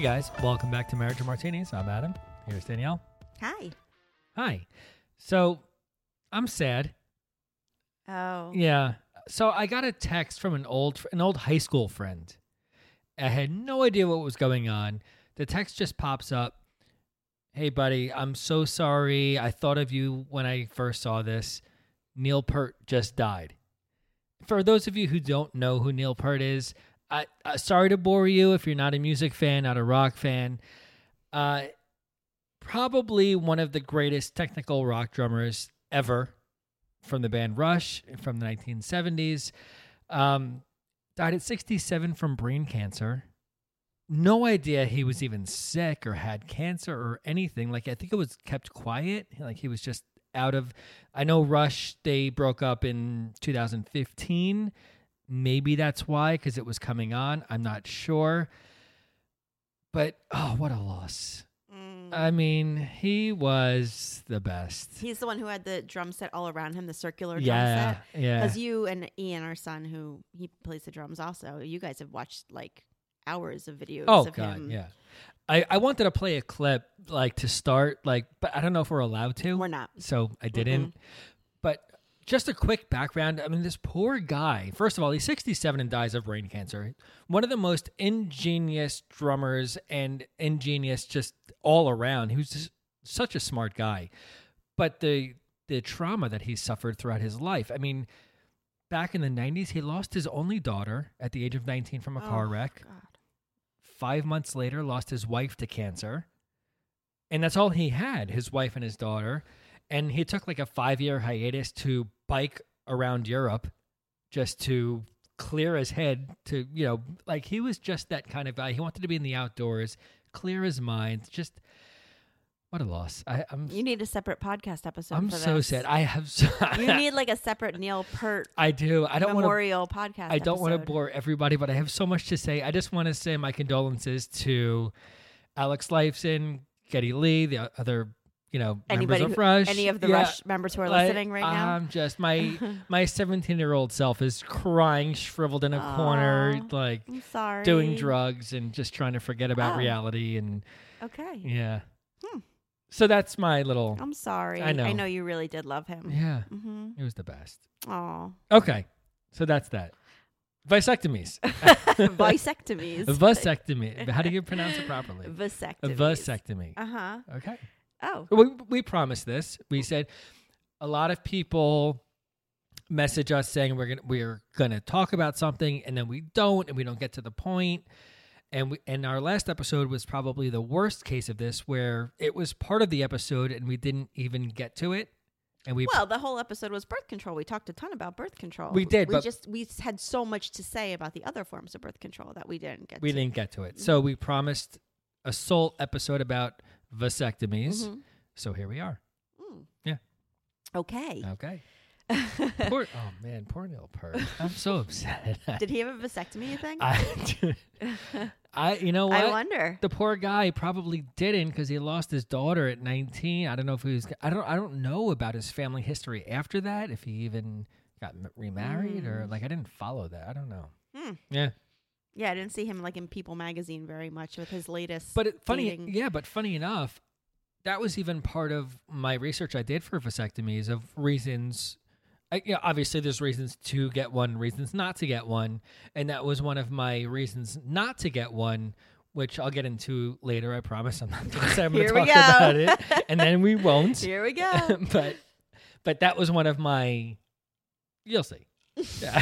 Hey guys, welcome back to Marriage and Martinis. I'm Adam. Here's Danielle. Hi. Hi. So I'm sad. Oh. Yeah. So I got a text from an old an old high school friend. I had no idea what was going on. The text just pops up. Hey buddy, I'm so sorry. I thought of you when I first saw this. Neil Peart just died. For those of you who don't know who Neil Peart is, I, uh, sorry to bore you if you're not a music fan, not a rock fan. Uh, probably one of the greatest technical rock drummers ever from the band Rush from the 1970s. Um, died at 67 from brain cancer. No idea he was even sick or had cancer or anything. Like, I think it was kept quiet. Like, he was just out of. I know Rush, they broke up in 2015. Maybe that's why, because it was coming on. I'm not sure. But, oh, what a loss. Mm. I mean, he was the best. He's the one who had the drum set all around him, the circular drum Yeah, set. yeah. Because you and Ian, our son, who he plays the drums also, you guys have watched like hours of videos Oh of god, him. yeah. I, I wanted to play a clip like to start like but I don't know if we're allowed to. We're not. So I didn't. But just a quick background. I mean, this poor guy. First of all, he's 67 and dies of brain cancer. One of the most ingenious drummers and ingenious just all around. He was just such a smart guy. But the the trauma that he suffered throughout his life. I mean, back in the 90s, he lost his only daughter at the age of 19 from a car Oh, wreck God. five months later lost his wife to cancer and that's all he had his wife and his daughter and he took like a five year hiatus to bike around europe just to clear his head to you know like he was just that kind of guy he wanted to be in the outdoors clear his mind just what a loss I, i'm You need a separate podcast episode. i'm so this. sad i have so, you need like a separate Neil Peart i do i don't want memorial podcast. I don't want to bore everybody, but I have so much to say. I just want to say my condolences to Alex Lifeson, Geddy Lee, the other, you know, anybody, members of who- Rush. any of the Yeah, Rush members who are listening right now. I'm just my my 17 year old self is crying, shriveled in a corner, like I'm sorry. doing drugs and just trying to forget about Oh. reality. And Okay. yeah, Hmm. so that's my little. I'm sorry. I know. I know you really did love him. Yeah, Mm-hmm. it was the best. Oh. Okay, so that's that. Vasectomies. Vasectomies. Vasectomy. How do you pronounce it properly? A Vasectomies. vasectomy. Uh huh. Okay. Oh. We, we promised this. We said a lot of people message us saying we're gonna we're gonna talk about something and then we don't and we don't get to the point. And we and our last episode was probably the worst case of this where it was part of the episode and we didn't even get to it. And we Well, the whole episode was birth control. We talked a ton about birth control. We did, We but- just we had so much to say about the other forms of birth control that we didn't get. we to. didn't get to it. Mm-hmm. So we promised a sole episode about vasectomies. Mhm. So here we are. Mm. Yeah. Okay. Okay. Poor, oh man, poor Neil Peart. I'm so upset. Did he have a vasectomy? You think? I, I, you know what? I wonder. The poor guy probably didn't because he lost his daughter at 19. I don't know if he was. I don't. I don't know about his family history after that. If he even got remarried or like I didn't follow that. I don't know. Hmm. Yeah, Yeah, I didn't see him like in People magazine very much with his latest. but it, funny. dating. Yeah, but funny enough, that was even part of my research I did for vasectomies of reasons I, you know, obviously there's reasons to get one, reasons not to get one, and that was one of my reasons not to get one, which I'll get into later. I promise. I'm not going to say I'm going to talk go. about it, and then we won't. Here we go. but but that was one of my. You'll see. Yeah.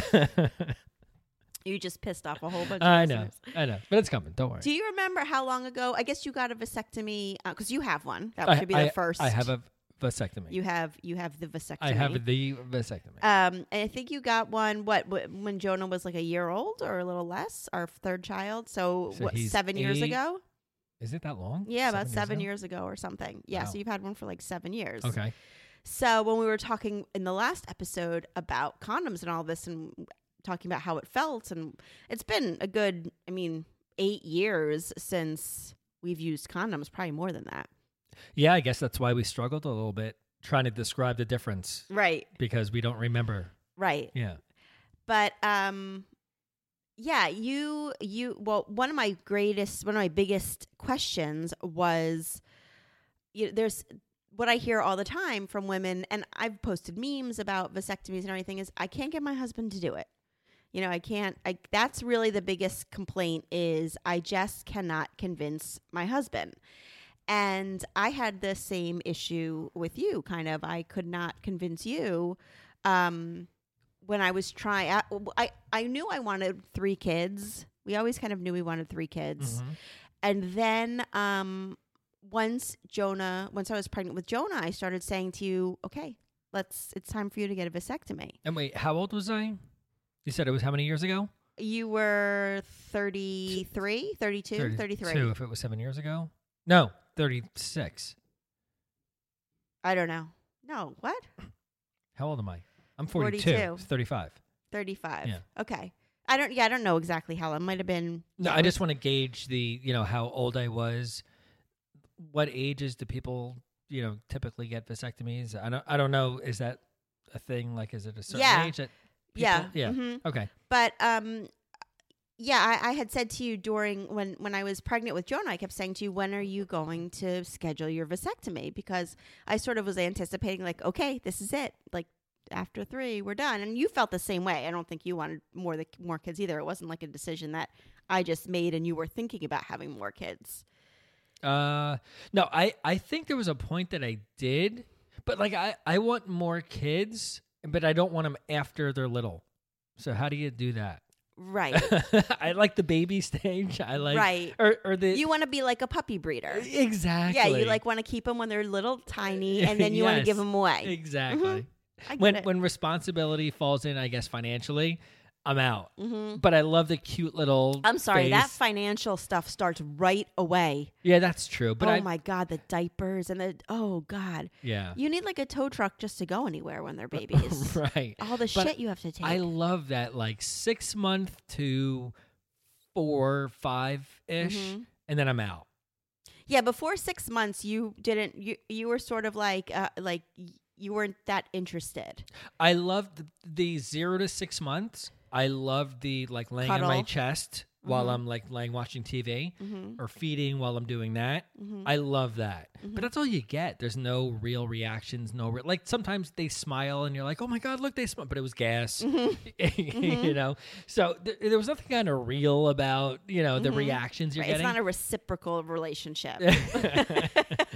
You just pissed off a whole bunch. of I know. I know, but it's coming. Don't worry. Do you remember how long ago? I guess you got a vasectomy because you have one. That I, should be I- the first. I have a vasectomy. You have you have the vasectomy. I have the vasectomy. Um, and I think you got one. What when Jonah was like a year old or a little less, our third child. So, So what seven years ago? Is it that long? Yeah, about seven ago? years ago or something. Yeah, Wow. so you've had one for like seven years. Okay. So when we were talking in the last episode about condoms and all this, and talking about how it felt, and it's been a good, I mean, eight years since we've used condoms. Probably more than that. Yeah, I guess that's why we struggled a little bit trying to describe the difference Right. because we don't remember. Right. Yeah. but um yeah you you well one of my greatest one of my biggest questions was you know, there's what i hear all the time from women and i've posted memes about vasectomies and everything is i can't get my husband to do it you know i can't I, that's really the biggest complaint is i just cannot convince my husband and i had the same issue with you kind of i could not convince you um when I was trying, I, I I knew I wanted three kids. We always kind of knew we wanted three kids, Mhm. and then um, once Jonah, once I was pregnant with Jonah, I started saying to you, "Okay, let's. It's time for you to get a vasectomy." And wait, how old was I? You said it was how many years ago? You were 33, 32, 33. 32, if it was seven years ago. No, 36. I don't know. No, what? How old am I? I'm 42. 42. It's 35. 35. Yeah. Okay. I don't. Yeah, I don't know exactly how. It might have been. No, I just want to gauge the, you know, how old I was. What ages do people, you know, typically get vasectomies? I don't I don't know. Is that a thing? Like, is it a certain Yeah. age that. People- Yeah. mhm. Okay. But um, yeah, I, I had said to you during when when I was pregnant with Jonah, I kept saying to you, "When are you going to schedule your vasectomy?" Because I sort of was anticipating, like, okay, this is it. Like after three, we're done. And you felt the same way. I don't think you wanted more the more kids either. It wasn't like a decision that I just made, and you were thinking about having more kids. Uh, no, I I think there was a point that I did, but like I I want more kids, but I don't want them after they're little. So how do you do that? Right, I like the baby stage. I like right. or or the You want to be like a puppy breeder. exactly. Yeah, you like want to keep them when they're little, tiny, and then you want to give them away. exactly. Mm-hmm. Get When it. when responsibility falls in, I guess financially, I'm out. hmm But I love the cute little. I'm sorry, that financial stuff starts right away. yeah, that's true. But oh I my god, the diapers and the oh god, yeah you need like a tow truck just to go anywhere when they're babies. right. All the But shit you have to take. I love that like six month to four, five ish, Mhm. and then I'm out. yeah, before six months, you didn't. You you were sort of like uh, like you weren't that interested. I love the, the zero to six months. I love the like laying on my chest while Mhm. I'm like laying watching TV Mm-hmm. or feeding while I'm doing that. Mm-hmm. I love that. Mhm. But that's all you get. There's no real reactions, no re- like sometimes they smile and you're like, "Oh my god, look, they smile," but it was gas. Mm-hmm. you know. So th- there was nothing kind of real about, you know, the reactions you're Right, it's not a reciprocal relationship.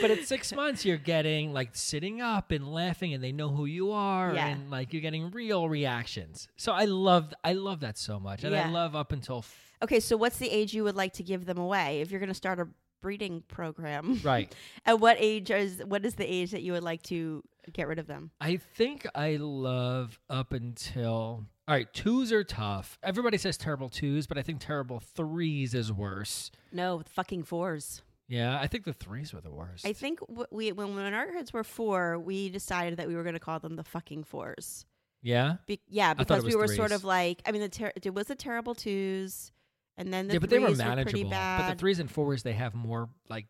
but at six months, you're getting like sitting up and laughing, and they know who you are, Yeah. and like you're getting real reactions. So I love, I love that so much, and I love up until f- okay, so what's the age you would like to give them away if you're going to start a breeding program? right. At what age is what is the age that you would like to get rid of them? I think I love up until all right. Twos are tough. Everybody says terrible twos, but I think terrible threes is worse. No, fucking fours. Yeah, I think the threes were the worst. I think w- we when when our kids were four, we decided that we were going to call them the fucking fours. yeah, Be- yeah, because we were sort of like, I mean, the ter- it was the terrible twos, and then the yeah, but they were threes manageable. pretty but the threes and fours, they have more like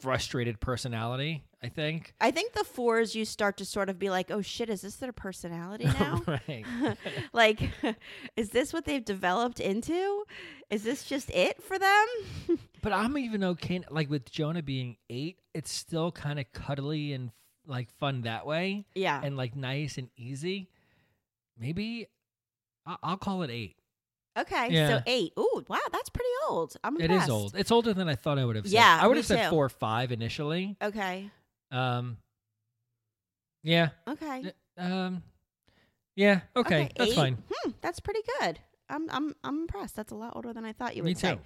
frustrated personality. I think. I think the fours, you start to sort of be like, oh shit, is this their personality now? like, is this what they've developed into? Is this just it for them? But I'm even okay. Like with Jonah being eight, it's still kind of cuddly and like fun that way Yeah. and like nice and easy, maybe I- I'll call it eight. Okay. Yeah. So eight. Ooh, wow, that's pretty old. I'm impressed. is old. It's older than I thought I would have said. Yeah, I would me have said too. four or five initially. Okay. Um, yeah. Okay. Um, yeah. Okay, that's eight? fine. Hmm, that's pretty good. I'm I'm I'm impressed. That's a lot older than I thought you Me would say. too.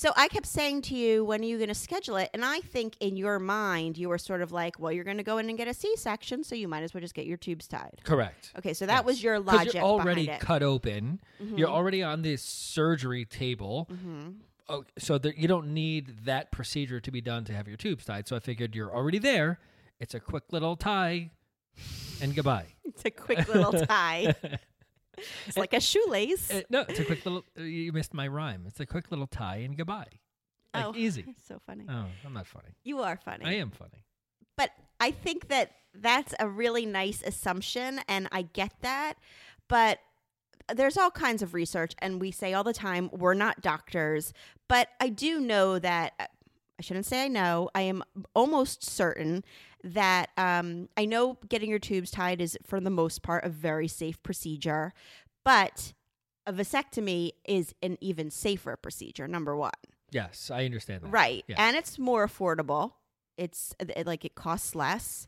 So I kept saying to you, when are you going to schedule it? And I think in your mind, you were sort of like, well, you're going to go in and get a C-section, so you might as well just get your tubes tied. Correct. Okay, so that was your logic You're already cut open. You're Mhm. already on the surgery table. Mhm. Oh, so there, you don't need that procedure to be done to have your tubes tied. So I figured you're already there. It's a quick little tie, and goodbye. It's a quick little tie. It's like a shoelace. Uh, no, it's a quick little. uh, You missed my rhyme. It's a quick little tie and goodbye. Like oh, easy. so funny. Oh, I'm not funny. You are funny. I am funny. but I think that that's a really nice assumption, and I get that. But there's all kinds of research, and we say all the time we're not doctors, but I do know that I shouldn't say I know. I am almost certain that um, I know getting your tubes tied is, for the most part, a very safe procedure, but a vasectomy is an even safer procedure. Number one. Yes, I understand that. Right. And it's more affordable. It's it, like it costs less.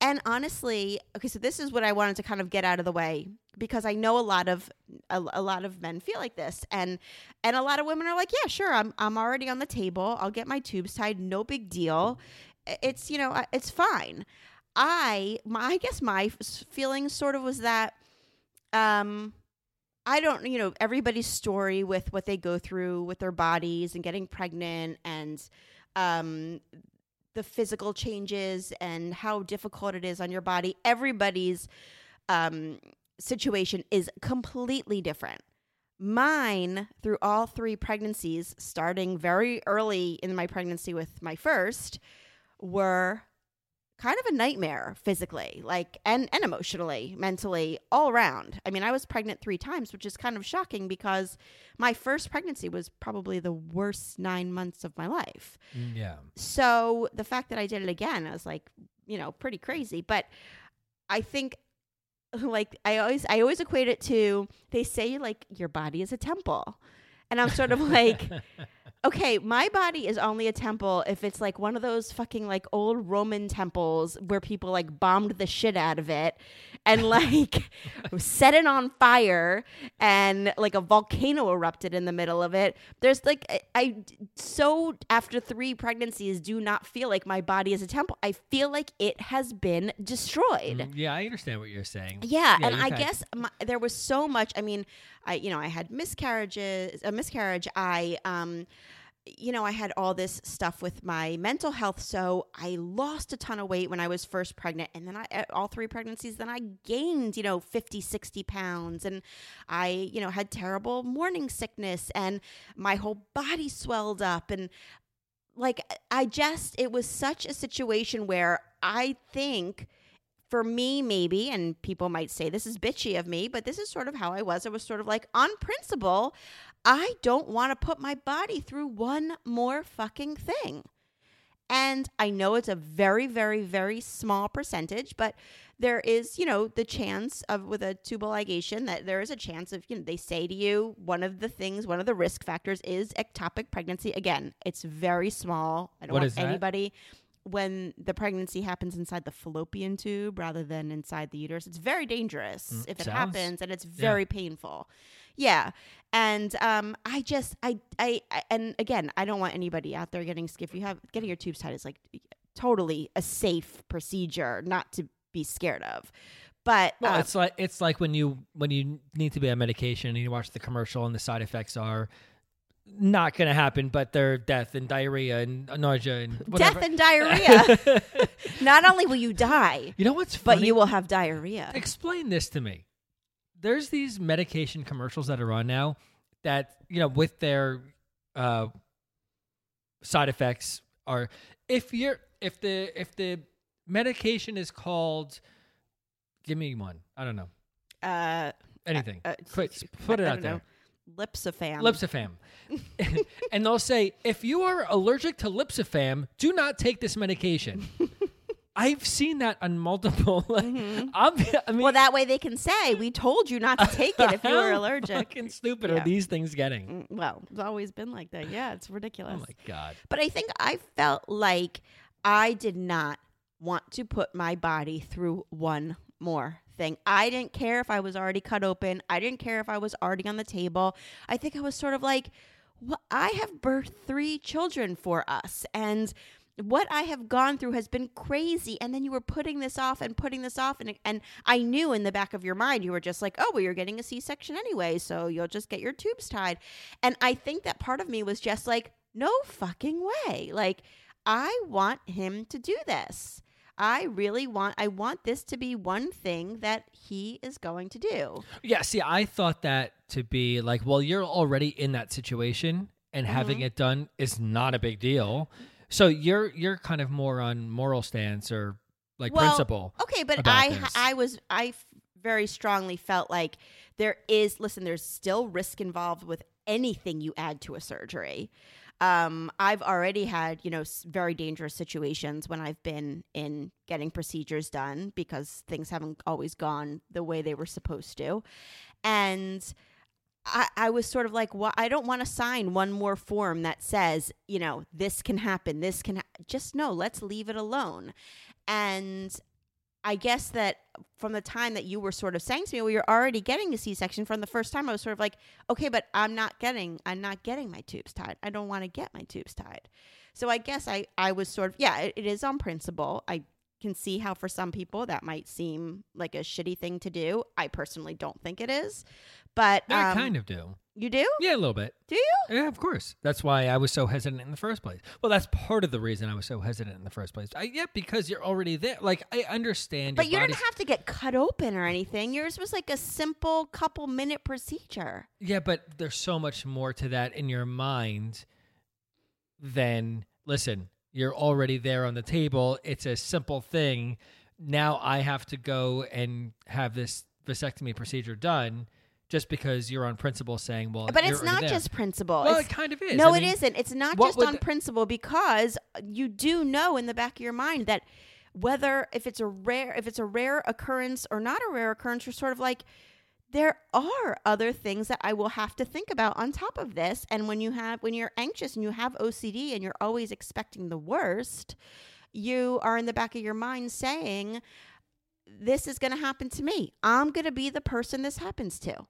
And honestly, okay, so this is what I wanted to kind of get out of the way because I know a lot of a, a lot of men feel like this and and a lot of women are like, "Yeah, sure, I'm I'm already on the table. I'll get my tubes tied, no big deal. I- It's, you know, it's fine." I my I guess my feeling sort of was that um I don't, you know, everybody's story with what they go through with their bodies and getting pregnant and um, the physical changes and how difficult it is on your body. Everybody's um, situation is completely different. Mine, through all three pregnancies, starting very early in my pregnancy with my first, were kind of a nightmare physically like and and emotionally mentally all around. I mean i was pregnant three times which is kind of shocking because my first pregnancy was probably the worst nine months of my life. Mm, Yeah. so the fact that i did it again i was like you know pretty crazy but i think like i always i always equate it to they say like your body is a temple. And i'm sort of like okay, my body is only a temple if it's like one of those fucking like old Roman temples where people like bombed the shit out of it and like set it on fire and like a volcano erupted in the middle of it. There's like, I, I so after three pregnancies do not feel like my body is a temple. I feel like it has been destroyed. Mm, yeah, I understand what you're saying. Yeah, and I had- guess my, there was so much. I mean, I you know I had miscarriages, a miscarriage. I um, you know I had all this stuff with my mental health. So I lost a ton of weight when I was first pregnant, and then I at all three pregnancies. Then I gained you know 50, 60 pounds, and I you know had terrible morning sickness, and my whole body swelled up, and like I just it was such a situation where I think for me maybe and people might say this is bitchy of me but this is sort of how I was. I was sort of like on principle I don't want to put my body through one more fucking thing. And I know it's a very very very small percentage but there is you know the chance of with a tubal ligation that there is a chance of you know they say to you one of the things one of the risk factors is ectopic pregnancy. Again it's very small. I don't What want is that? When the pregnancy happens inside the fallopian tube rather than inside the uterus it's very dangerous Mm, if it sounds- happens and it's very painful. Yeah. And um i just I, I i and again i don't want anybody out there getting if you have getting your tubes tied is like totally a safe procedure not to be scared of. But Well, uh, it's like it's like when you when you need to be on medication and you watch the commercial and the side effects are not going to happen, but they're death and diarrhea and nausea and whatever. death and diarrhea. Not only will you die you know what's but you will have diarrhea. Explain this to me. There's these medication commercials that are on now that you know with their uh, side effects are if you're if the if the medication is called give me one. I don't know. Uh anything. uh, Quick, put it out there. Know. Lipsafam. Lipsafam. and they'll say, if you are allergic to Lipsafam, do not take this medication. I've seen that on multiple. like, Mhm. I'm, mean, Well, that way they can say, we told you not to take it if you were how allergic. Fucking stupid Yeah. are these things getting? Mm, Well, it's always been like that. Yeah, it's ridiculous. Oh my god. But I think I felt like I did not want to put my body through one more thing. I didn't care if I was already cut open. I didn't care if I was already on the table. I think I was sort of like, well, I have birthed three children for us. And what I have gone through has been crazy. And then you were putting this off and putting this off. And, and I knew in the back of your mind, you were just like, oh, well, you're getting a C section anyway. So you'll just get your tubes tied. And I think that part of me was just like, no fucking way. Like, I want him to do this. I really want I want this to be one thing that he is going to do. Yeah, see, I thought that to be like, well, you're already in that situation and having Mm-hmm. it done is not a big deal. So you're you're kind of more on moral stance or like Well, principle. Okay, but I this. I was I f- very strongly felt like there is listen, there's still risk involved with anything you add to a surgery. Um, I've already had, you know, very dangerous situations when I've been in getting procedures done because things haven't always gone the way they were supposed to. And I, I was sort of like, well, I don't want to sign one more form that says, you know, this can happen, this can ha-. just no, let's leave it alone. And I guess that from the time that you were sort of saying to me, well, you're already getting a C-section from the first time, I was sort of like, okay, but I'm not getting, I'm not getting my tubes tied. I don't want to get my tubes tied. So I guess I, I was sort of, yeah, it, it is on principle. I can see how for some people that might seem like a shitty thing to do. I personally don't think it is, but I um, kind of do. you do, Yeah, a little bit. do you? Yeah, of course. That's why I was so hesitant in the first place. Well, that's part of the reason I was so hesitant in the first place. I, yeah, because you're already there. Like I understand. But you your didn't have to get cut open or anything. Yours was like a simple couple minute procedure. Yeah, but there's so much more to that in your mind than listen, you're already there on the table. It's a simple thing. Now I have to go and have this vasectomy procedure done just because you're on principle saying, well, But it's not there. just principle. Well, It's- it kind of is. no, I it mean, isn't. It's not just on principle because you do know in the back of your mind that whether if it's a rare if it's a rare occurrence or not a rare occurrence, you're sort of like there are other things that I will have to think about on top of this. And when you have when you're anxious and you have OCD and you're always expecting the worst, you are in the back of your mind saying, This is gonna happen to me. I'm gonna be the person this happens to.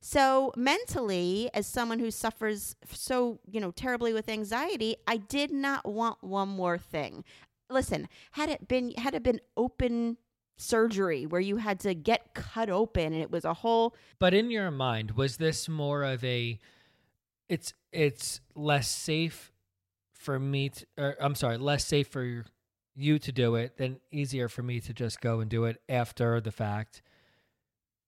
So mentally, as someone who suffers so, you know, terribly with anxiety, I did not want one more thing. Listen, had it been had it been open surgery where you had to get cut open and it was a whole But in your mind, was this more of a it's it's less safe for me to or I'm sorry, less safe for you to do it than easier for me to just go and do it after the fact?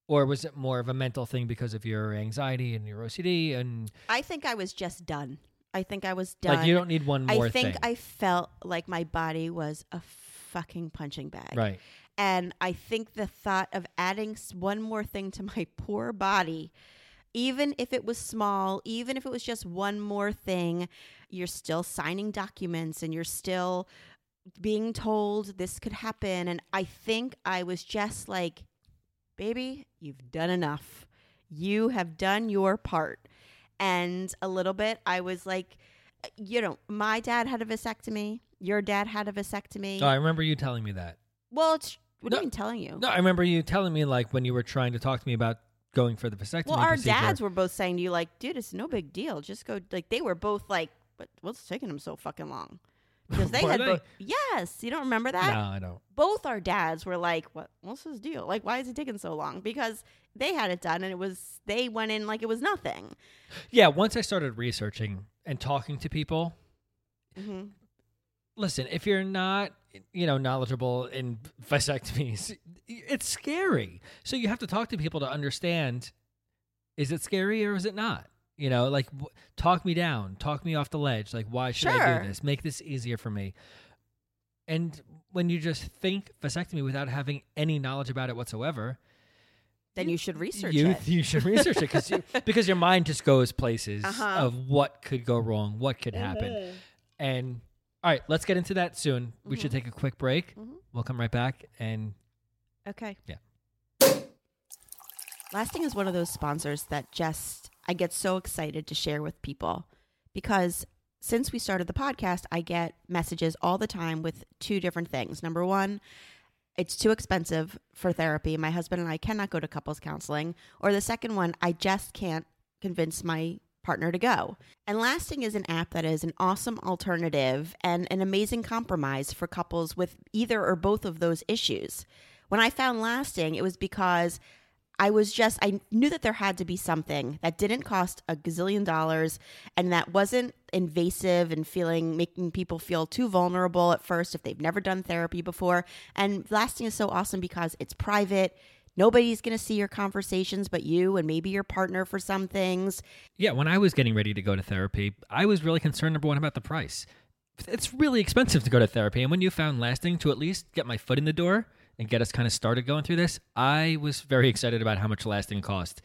Or was it more of a mental thing because of your anxiety and your OCD and I think I was just done. I think I was done. like you don't need one more I think thing. I felt like my body was a fucking punching bag. right. And I think the thought of adding one more thing to my poor body, even if it was small, even if it was just one more thing, you're still signing documents and you're still being told this could happen. And I think I was just like, baby, you've done enough. You have done your part. And a little bit, I was like, you know, my dad had a vasectomy. Your dad had a vasectomy. Oh, I remember you telling me that. Well, it's what do you mean telling you? No, I remember you telling me like when you were trying to talk to me about going for the vasectomy well, our procedure. dads were both saying to you, like, dude, it's no big deal. Just go. Like, they were both like, but what's taking them so fucking long? Because they had both. Yes, you don't remember that? No, I don't. Both our dads were like, what? What's his deal? Like, why is it taking so long? Because they had it done, and it was they went in like it was nothing. Yeah, once I started researching and talking to people, mm-hmm. listen, if you're not, you know, knowledgeable in vasectomies, it's scary. So you have to talk to people to understand is it scary or is it not? You know, like w- talk me down, talk me off the ledge. Like, why should I Sure. do this? Make this easier for me. And when you just think vasectomy without having any knowledge about it whatsoever, Then you should research you, it. You should research it because you, because your mind just goes places Uh-huh. of what could go wrong, what could happen. And all right, let's get into that soon. We should take a quick break. Mhm. we'll come right back and Okay. Yeah. Lasting is one of those sponsors that just I get so excited to share with people because since we started the podcast, I get messages all the time with two different things. Number one, it's too expensive for therapy. My husband and I cannot go to couples counseling. Or the second one, I just can't convince my partner to go. And Lasting is an app that is an awesome alternative and an amazing compromise for couples with either or both of those issues. When I found Lasting, it was because I was just, I knew that there had to be something that didn't cost a gazillion dollars and that wasn't invasive and feeling, making people feel too vulnerable at first if they've never done therapy before. And Lasting is so awesome because it's private. Nobody's going to see your conversations but you and maybe your partner for some things. Yeah, when I was getting ready to go to therapy, I was really concerned number one about the price. It's really expensive to go to therapy, and when you found lasting to at least get my foot in the door and get us kind of started going through this, I was very excited about how much lasting cost.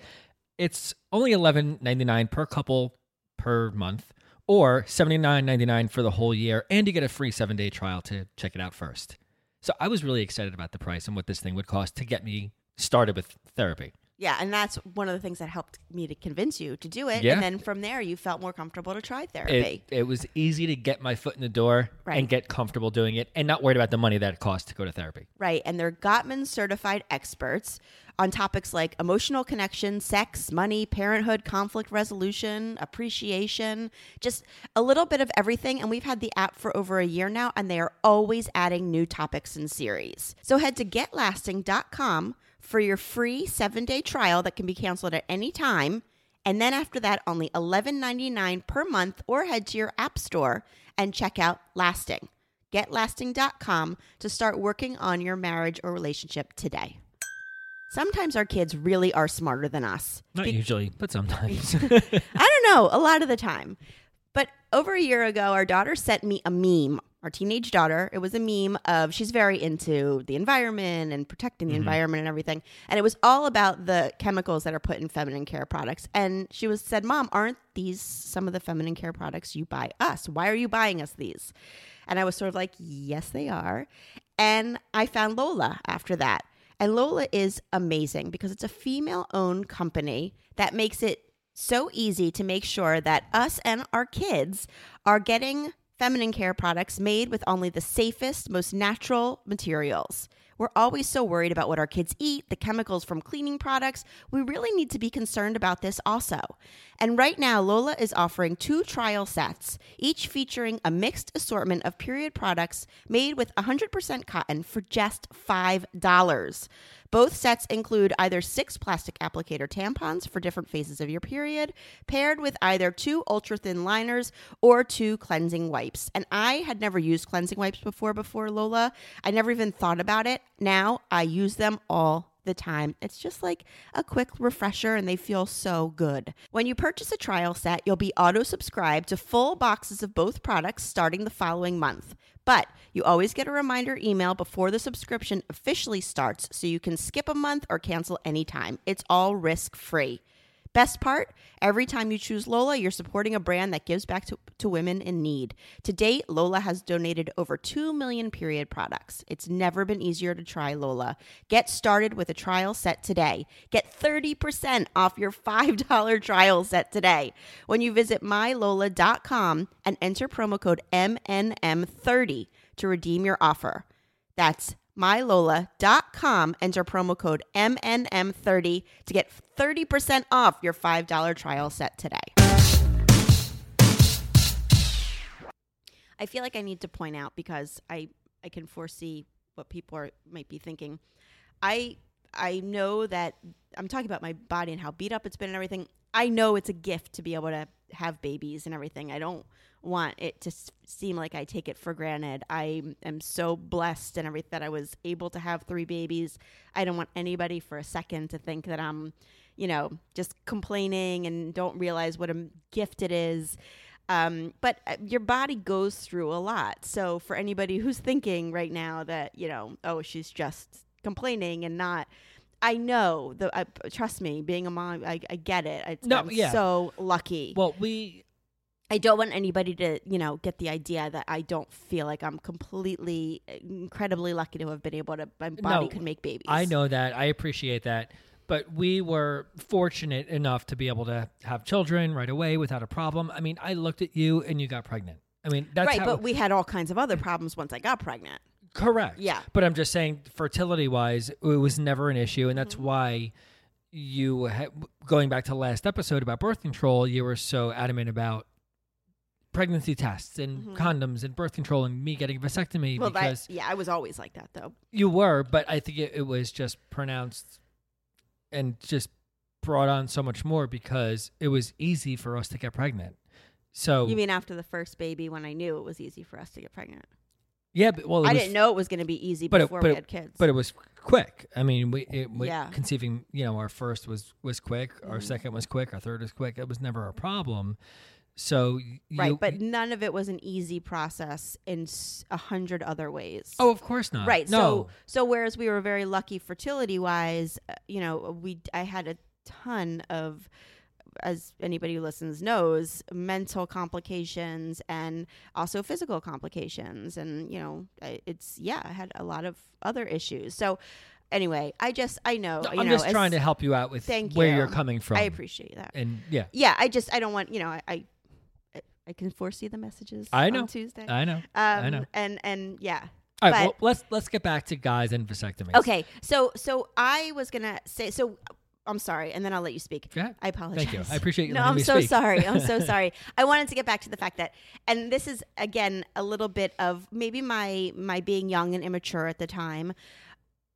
It's only eleven ninety nine per couple per month, or seventy nine ninety nine for the whole year, and you get a free seven day trial to check it out first. So I was really excited about the price and what this thing would cost to get me started with therapy. Yeah, and that's one of the things that helped me to convince you to do it. Yeah. And then from there, you felt more comfortable to try It, therapy. it was easy to get my foot in the door Right. and get comfortable doing it and not worried about the money that it costs to go to therapy. Right. And they're Gottman certified experts on topics like emotional connection, sex, money, parenthood, conflict resolution, appreciation, just a little bit of everything. And we've had the app for over a year now, and they are always adding new topics and series. So head to getlasting.com for your free seven day trial that can be canceled at any time. And then after that, only $11.99 per month, or head to your app store and check out Lasting. GetLasting.com to start working on your marriage or relationship today. Sometimes our kids really are smarter than us. Not Be- usually, but sometimes. I don't know, a lot of the time. But over a year ago, our daughter sent me a meme. Our teenage daughter, it was a meme of she's very into the environment and protecting the mm-hmm. environment and everything. And it was all about the chemicals that are put in feminine care products. And she was said, Mom, aren't these some of the feminine care products you buy us? Why are you buying us these? And I was sort of like, Yes, they are. And I found Lola after that. And Lola is amazing because it's a female owned company that makes it so easy to make sure that us and our kids are getting feminine care products made with only the safest, most natural materials. We're always so worried about what our kids eat, the chemicals from cleaning products. We really need to be concerned about this also. And right now, Lola is offering two trial sets, each featuring a mixed assortment of period products made with 100% cotton for just $5. Both sets include either six plastic applicator tampons for different phases of your period, paired with either two ultra thin liners or two cleansing wipes. And I had never used cleansing wipes before, before Lola. I never even thought about it. Now I use them all the time. It's just like a quick refresher and they feel so good. When you purchase a trial set, you'll be auto subscribed to full boxes of both products starting the following month. But you always get a reminder email before the subscription officially starts so you can skip a month or cancel anytime. It's all risk free. Best part, every time you choose Lola, you're supporting a brand that gives back to, to women in need. To date, Lola has donated over 2 million period products. It's never been easier to try Lola. Get started with a trial set today. Get 30% off your $5 trial set today when you visit mylola.com and enter promo code MNM30 to redeem your offer. That's mylola.com. Enter promo code MNM30 to get 30% off your $5 trial set today. I feel like I need to point out because I, I can foresee what people are might be thinking. I I know that I'm talking about my body and how beat up it's been and everything. I know it's a gift to be able to have babies and everything. I don't want it to seem like I take it for granted. I am so blessed and everything that I was able to have three babies. I don't want anybody for a second to think that I'm, you know, just complaining and don't realize what a gift it is. Um, but uh, your body goes through a lot. So for anybody who's thinking right now that you know, oh, she's just complaining and not. I know the. I, trust me, being a mom, I, I get it. It's, No, I'm yeah. so lucky. well, we I don't want anybody to, you know, get the idea that I don't feel like I'm completely incredibly lucky to have been able to my body No, could make babies. I know that. I appreciate that. But we were fortunate enough to be able to have children right away without a problem. I mean, I looked at you and you got pregnant. I mean, that's right, but we had all kinds of other problems once I got pregnant. correct. Yeah. But I'm just saying, fertility wise, it was never an issue, and Mm-hmm. that's why you ha- going back to the last episode about birth control. You were so adamant about pregnancy tests and condoms and birth control and me getting a vasectomy Mm-hmm. Well, because that, yeah, I was always like that though. You were, but I think it, it was just pronounced and just brought on so much more because it was easy for us to get pregnant. So You mean after the first baby when I knew it was easy for us to get pregnant? yeah, but, well, I was, didn't know it was going to be easy but it- before but we it- had kids. but it was quick. I mean, we, it, we Yeah. conceiving, you know, our first was was quick, our Mm-hmm. second was quick, our third was quick. It was never a problem. So y- right, but none of it was an easy process in a hundred other ways. oh, of course not. right. No, So so whereas we were very lucky fertility wise, uh, you know, we I had a ton of as anybody who listens knows, mental complications and also physical complications. And, you know, it's, yeah, I had a lot of other issues. So, anyway, I just, I know. you I'm know, just trying to help you out with Thank where you. you're coming from. I appreciate that. And yeah, Yeah, I just, I don't want, you know, I, I, I can foresee the messages I know. on Tuesday. I know. um, I know. And, and yeah. All right, but- well, let's let's get back to guys and vasectomies. Okay. So, so I was going to say, so I'm sorry. And then I'll let you speak. Yeah. I apologize. Thank you. I appreciate you No, I'm so speak. sorry. I'm so sorry. I wanted to get back to the fact that, and this is again a little bit of maybe my my being young and immature at the time.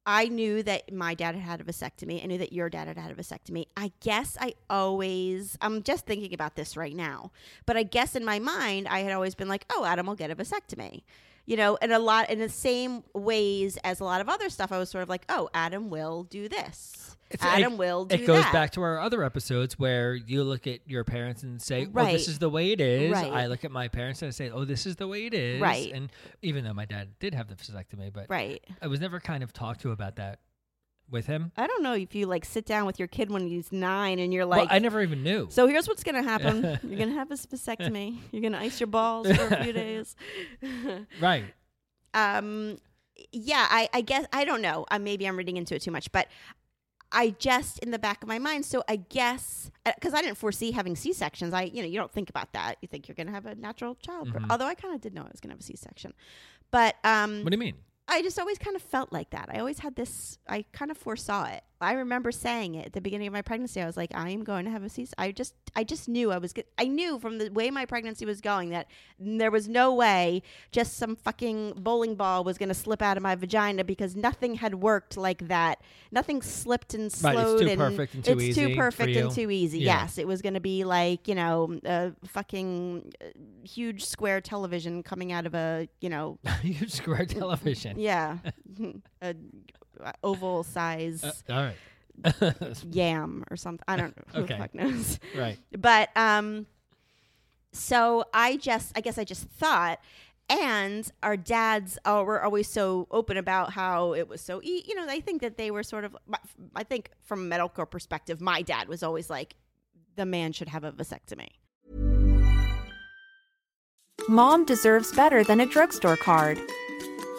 I knew that my dad had had a vasectomy. I knew that your dad had had a vasectomy. I guess I always, I'm just thinking about this right now, but I guess in my mind, I had always been like, oh, Adam will get a vasectomy. You know, and a lot in the same ways as a lot of other stuff, I was sort of like, oh, Adam will do this. It's- Adam it, will do It goes that. back to our other episodes where you look at your parents and say, "Well, Right. this is the way it is." Right. I look at my parents and I say, "Oh, this is the way it is." Right. And even though my dad did have the vasectomy, but Right. I was never kind of talked to about that with him. I don't know if you like sit down with your kid when he's nine and you're well, like, I never even knew. so here's what's gonna happen. you're gonna have a vasectomy. You're gonna ice your balls for a few days. right. um, yeah, I, I guess I don't know. Uh, maybe I'm reading into it too much, but I just in the back of my mind. So I guess because I didn't foresee having C sections. I you know you don't think about that. You think you're gonna have a natural child. Mhm. Although I kind of did know I was gonna have a C section, but um, What do you mean? I just always kind of felt like that. I always had this. I kind of foresaw it. I remember saying it at the beginning of my pregnancy. I was like, I am going to have a C. I just, I just knew I was. Get, I knew from the way my pregnancy was going that there was no way just some fucking bowling ball was going to slip out of my vagina because nothing had worked like that. Nothing slipped and Right, it's slowed too and perfect and too it's easy too for perfect and too easy. Yeah. Yes, it was going to be like you know a fucking uh, huge square television coming out of a you know huge square television. yeah, a oval size Uh, all right. yam or something. I don't know. Who Okay. the fuck knows? right. But um, so I just, I guess I just thought, and our dads uh, were always so open about how it was so, e- you know, I think that they were sort of, I think from a medical perspective, my dad was always like, the man should have a vasectomy. Mom deserves better than a drugstore card.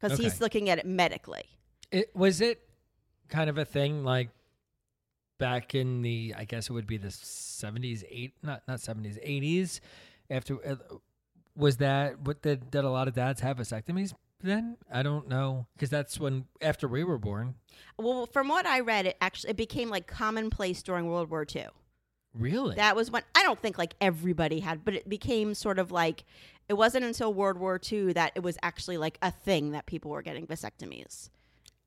Because Okay. he's looking at it medically. It was it kind of a thing like back in the I guess it would be the 70s, eight not not 70s, 80s after uh, was that what did did a lot of dads have vasectomies then? I don't know cuz that's when after we were born. Well, from what I read, it actually it became like commonplace during World War II. Really? That was when I don't think like everybody had, but it became sort of like it wasn't until World War II that it was actually like a thing that people were getting vasectomies.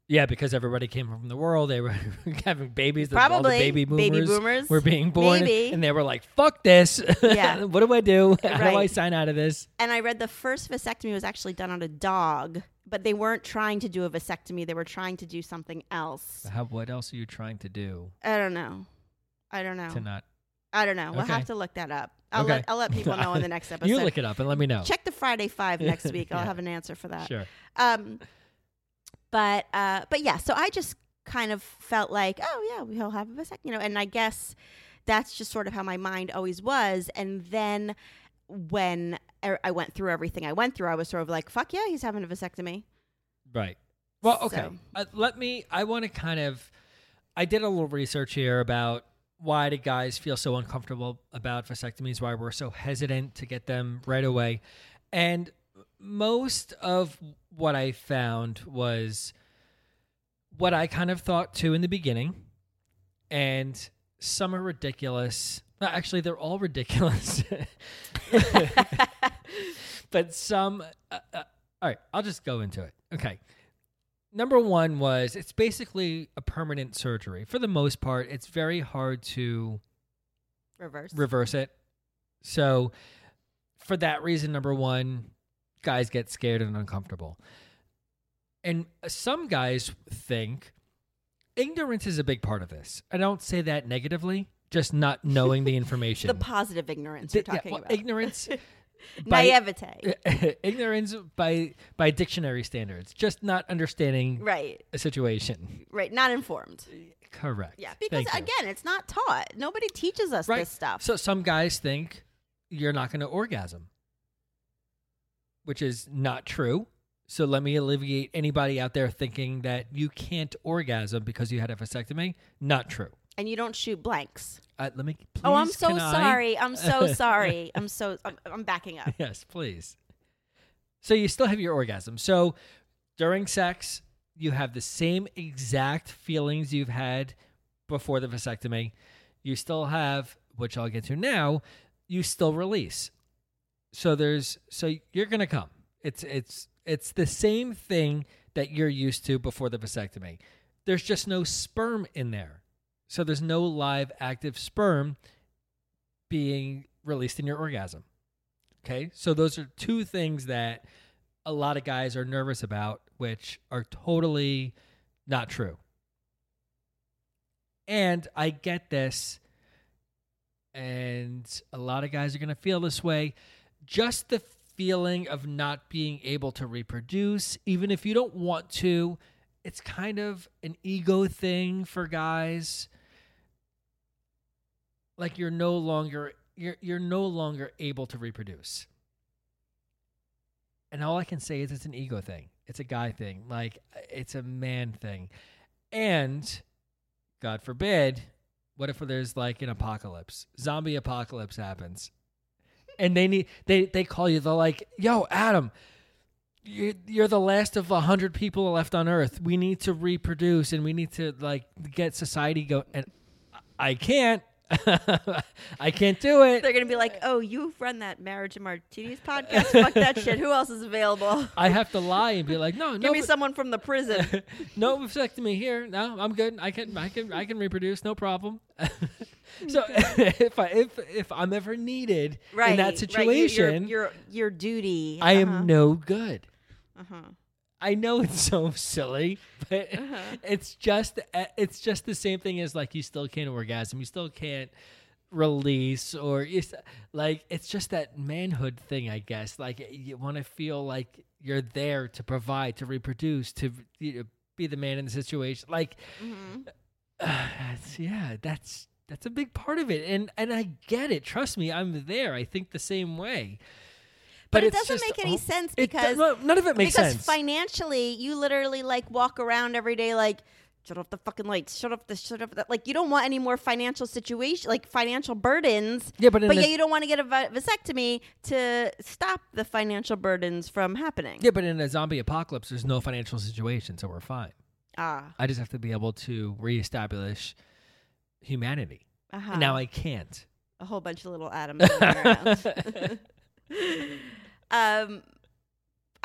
Yeah, because everybody came from the world. They were having babies. the- all the Probably baby boomers, baby boomers. were being born, Maybe. and they were like, "Fuck this! Yeah. what do I do? How do I sign out of this?" and I read the first vasectomy was actually done on a dog, but they weren't trying to do a vasectomy. They were trying to do something else. How, what else are you trying to do I don't know. I don't know. to not? I don't know. We'll Okay. have to look that up. I'll Okay. let I'll let people know in the next episode. You look it up and let me know. Check the Friday Five next week. I'll Yeah. have an answer for that. Sure. Um, but uh, but yeah. So I just kind of felt like, oh yeah, we'll have a vasectomy, you know. And I guess that's just sort of how my mind always was. And then when I went through everything I went through, I was sort of like, fuck yeah, he's having a vasectomy. Right. Well, okay. So- Uh, let me. I want to kind of. I did a little research here about why do guys feel so uncomfortable about vasectomies? Why we're so hesitant to get them right away, and most of what I found was what I kind of thought too in the beginning, and some are ridiculous. Actually, they're all ridiculous. but some. Uh, uh, all right, I'll just go into it. Okay. Number one was it's basically a permanent surgery. For the most part, it's very hard to Reverse. reverse it. So, for that reason, number one, guys get scared and uncomfortable. And some guys think ignorance is a big part of this. I don't say that negatively, just not knowing the information. the positive ignorance Di- you're yeah, talking well, about. ignorance by- Naivete. ignorance by by dictionary standards, just not understanding right. a situation. Right. Not informed. Correct. Yeah. Because Thank you. again, it's not taught. Nobody teaches us right. this stuff. So some guys think you're not going to orgasm, which is not true. So let me alleviate anybody out there thinking that you can't orgasm because you had a vasectomy. Not true. And you don't shoot blanks. Uh, let me. Please, oh, I'm so sorry. I'm so sorry. I'm so I'm, I'm backing up. Yes, please. So you still have your orgasm. So during sex, you have the same exact feelings you've had before the vasectomy. You still have, which I'll get to now, you still release. So there's so you're going to come. It's it's it's the same thing that you're used to before the vasectomy. There's just no sperm in there. So there's no live active sperm being released in your orgasm. Okay. So those are two things that a lot of guys are nervous about, which are totally not true. And I get this, and a lot of guys are going to feel this way. Just the feeling of not being able to reproduce, even if you don't want to, it's kind of an ego thing for guys. Like you're no longer you're you're no longer able to reproduce. And all I can say is it's an ego thing. It's a guy thing. Like it's a man thing. And God forbid, what if there's like an apocalypse? Zombie apocalypse happens. And they need they they call you, they're like, yo, Adam, you're, you're the last of a hundred people left on earth. We need to reproduce and we need to like get society go and I can't. I can't do it. They're gonna be like, "Oh, you've run that marriage and martinis podcast. Fuck that shit. Who else is available? I have to lie and be like, no, Give no, me someone from the prison." no vasectomy here. No, I'm good. I can, I can, I can reproduce, no problem. so if I, if if I'm ever needed Right. in that right. You- situation, your, your your duty. I Uh-huh. am no good. Uh-huh. I know it's so silly, but Uh-huh. it's just uh, it's just the same thing as like you still can't orgasm, you still can't release, or you s- like it's just that manhood thing, I guess. Like you want to feel like you're there to provide, to reproduce, to you know, be the man in the situation. Like, Mhm. it's- yeah, that's that's a big part of it, and and I get it. Trust me, I'm there. I think the same way. But, it doesn't just make any sense do- because no, none of it makes because sense. Because financially, you literally like walk around every day like. Shut off the fucking lights. Shut off the shut off that. Like you don't want any more financial situation, like financial burdens. yeah, but But yeah, you don't want to get a va- vasectomy to stop the financial burdens from happening. Yeah, but in a zombie apocalypse, there's no financial situation, so we're fine. Ah. I just have to be able to reestablish humanity. Uh-huh. And now I can't. a whole bunch of little atoms. um,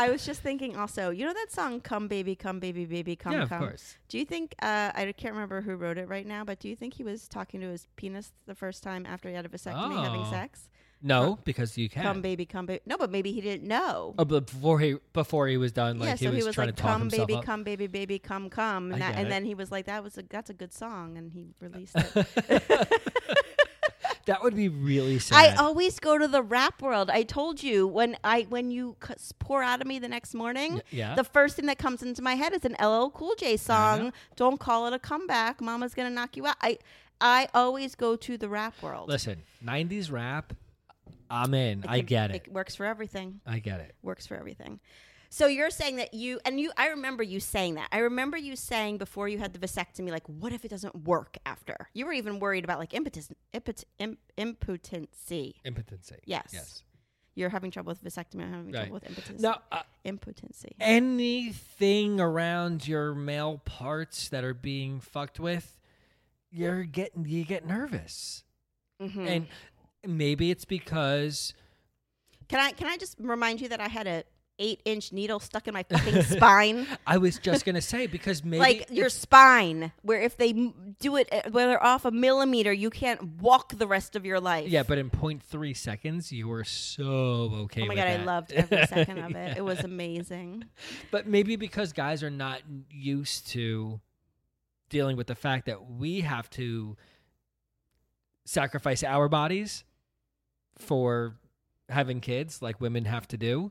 I was just thinking also, you know that song "Come Baby, Come Baby, Baby, Come yeah, of Come." course. Do you think uh, I can't remember who wrote it right now, but do you think he was talking to his penis the first time after he had a vasectomy having Oh. sex? No, because you can. Come baby, come baby. No, but maybe he didn't know. Oh, but before he before he was done, like yeah, he so was, he was trying like, to talk "Come baby, up. come baby, baby, come come," and, that, and then he was like, "That was a that's a good song," and he released it. that would be really sad. I always go to the rap world. I told you when I when you c- pour out of me the next morning, Y- yeah. the first thing that comes into my head is an LL Cool J song. Don't call it a comeback. Mama's gonna knock you out. I I always go to the rap world. Listen, '90s rap, I'm in. I can- get it. It works for everything. I get it. Works for everything. So you're saying that you and you. I remember you saying that. I remember you saying before you had the vasectomy, like, "What if it doesn't work after?" You were even worried about like impotent, impot, imp, impotency. Impotency. Yes. Yes. You're having trouble with vasectomy. I'm having Right. trouble with impotency. Now, uh, impotency. anything around your male parts that are being fucked with, you're getting you get nervous, Mhm. and maybe it's because Can I can I just remind you that I had a eight inch needle stuck in my fucking spine, I was just gonna say because maybe like your spine, where if they do it, uh, where they're off a millimeter, you can't walk the rest of your life. yeah, but in 0.3 seconds you were so okay. Oh my god, I loved every second of it. Yeah. It was amazing. But maybe because guys are not used to dealing with the fact that we have to sacrifice our bodies for having kids like women have to do.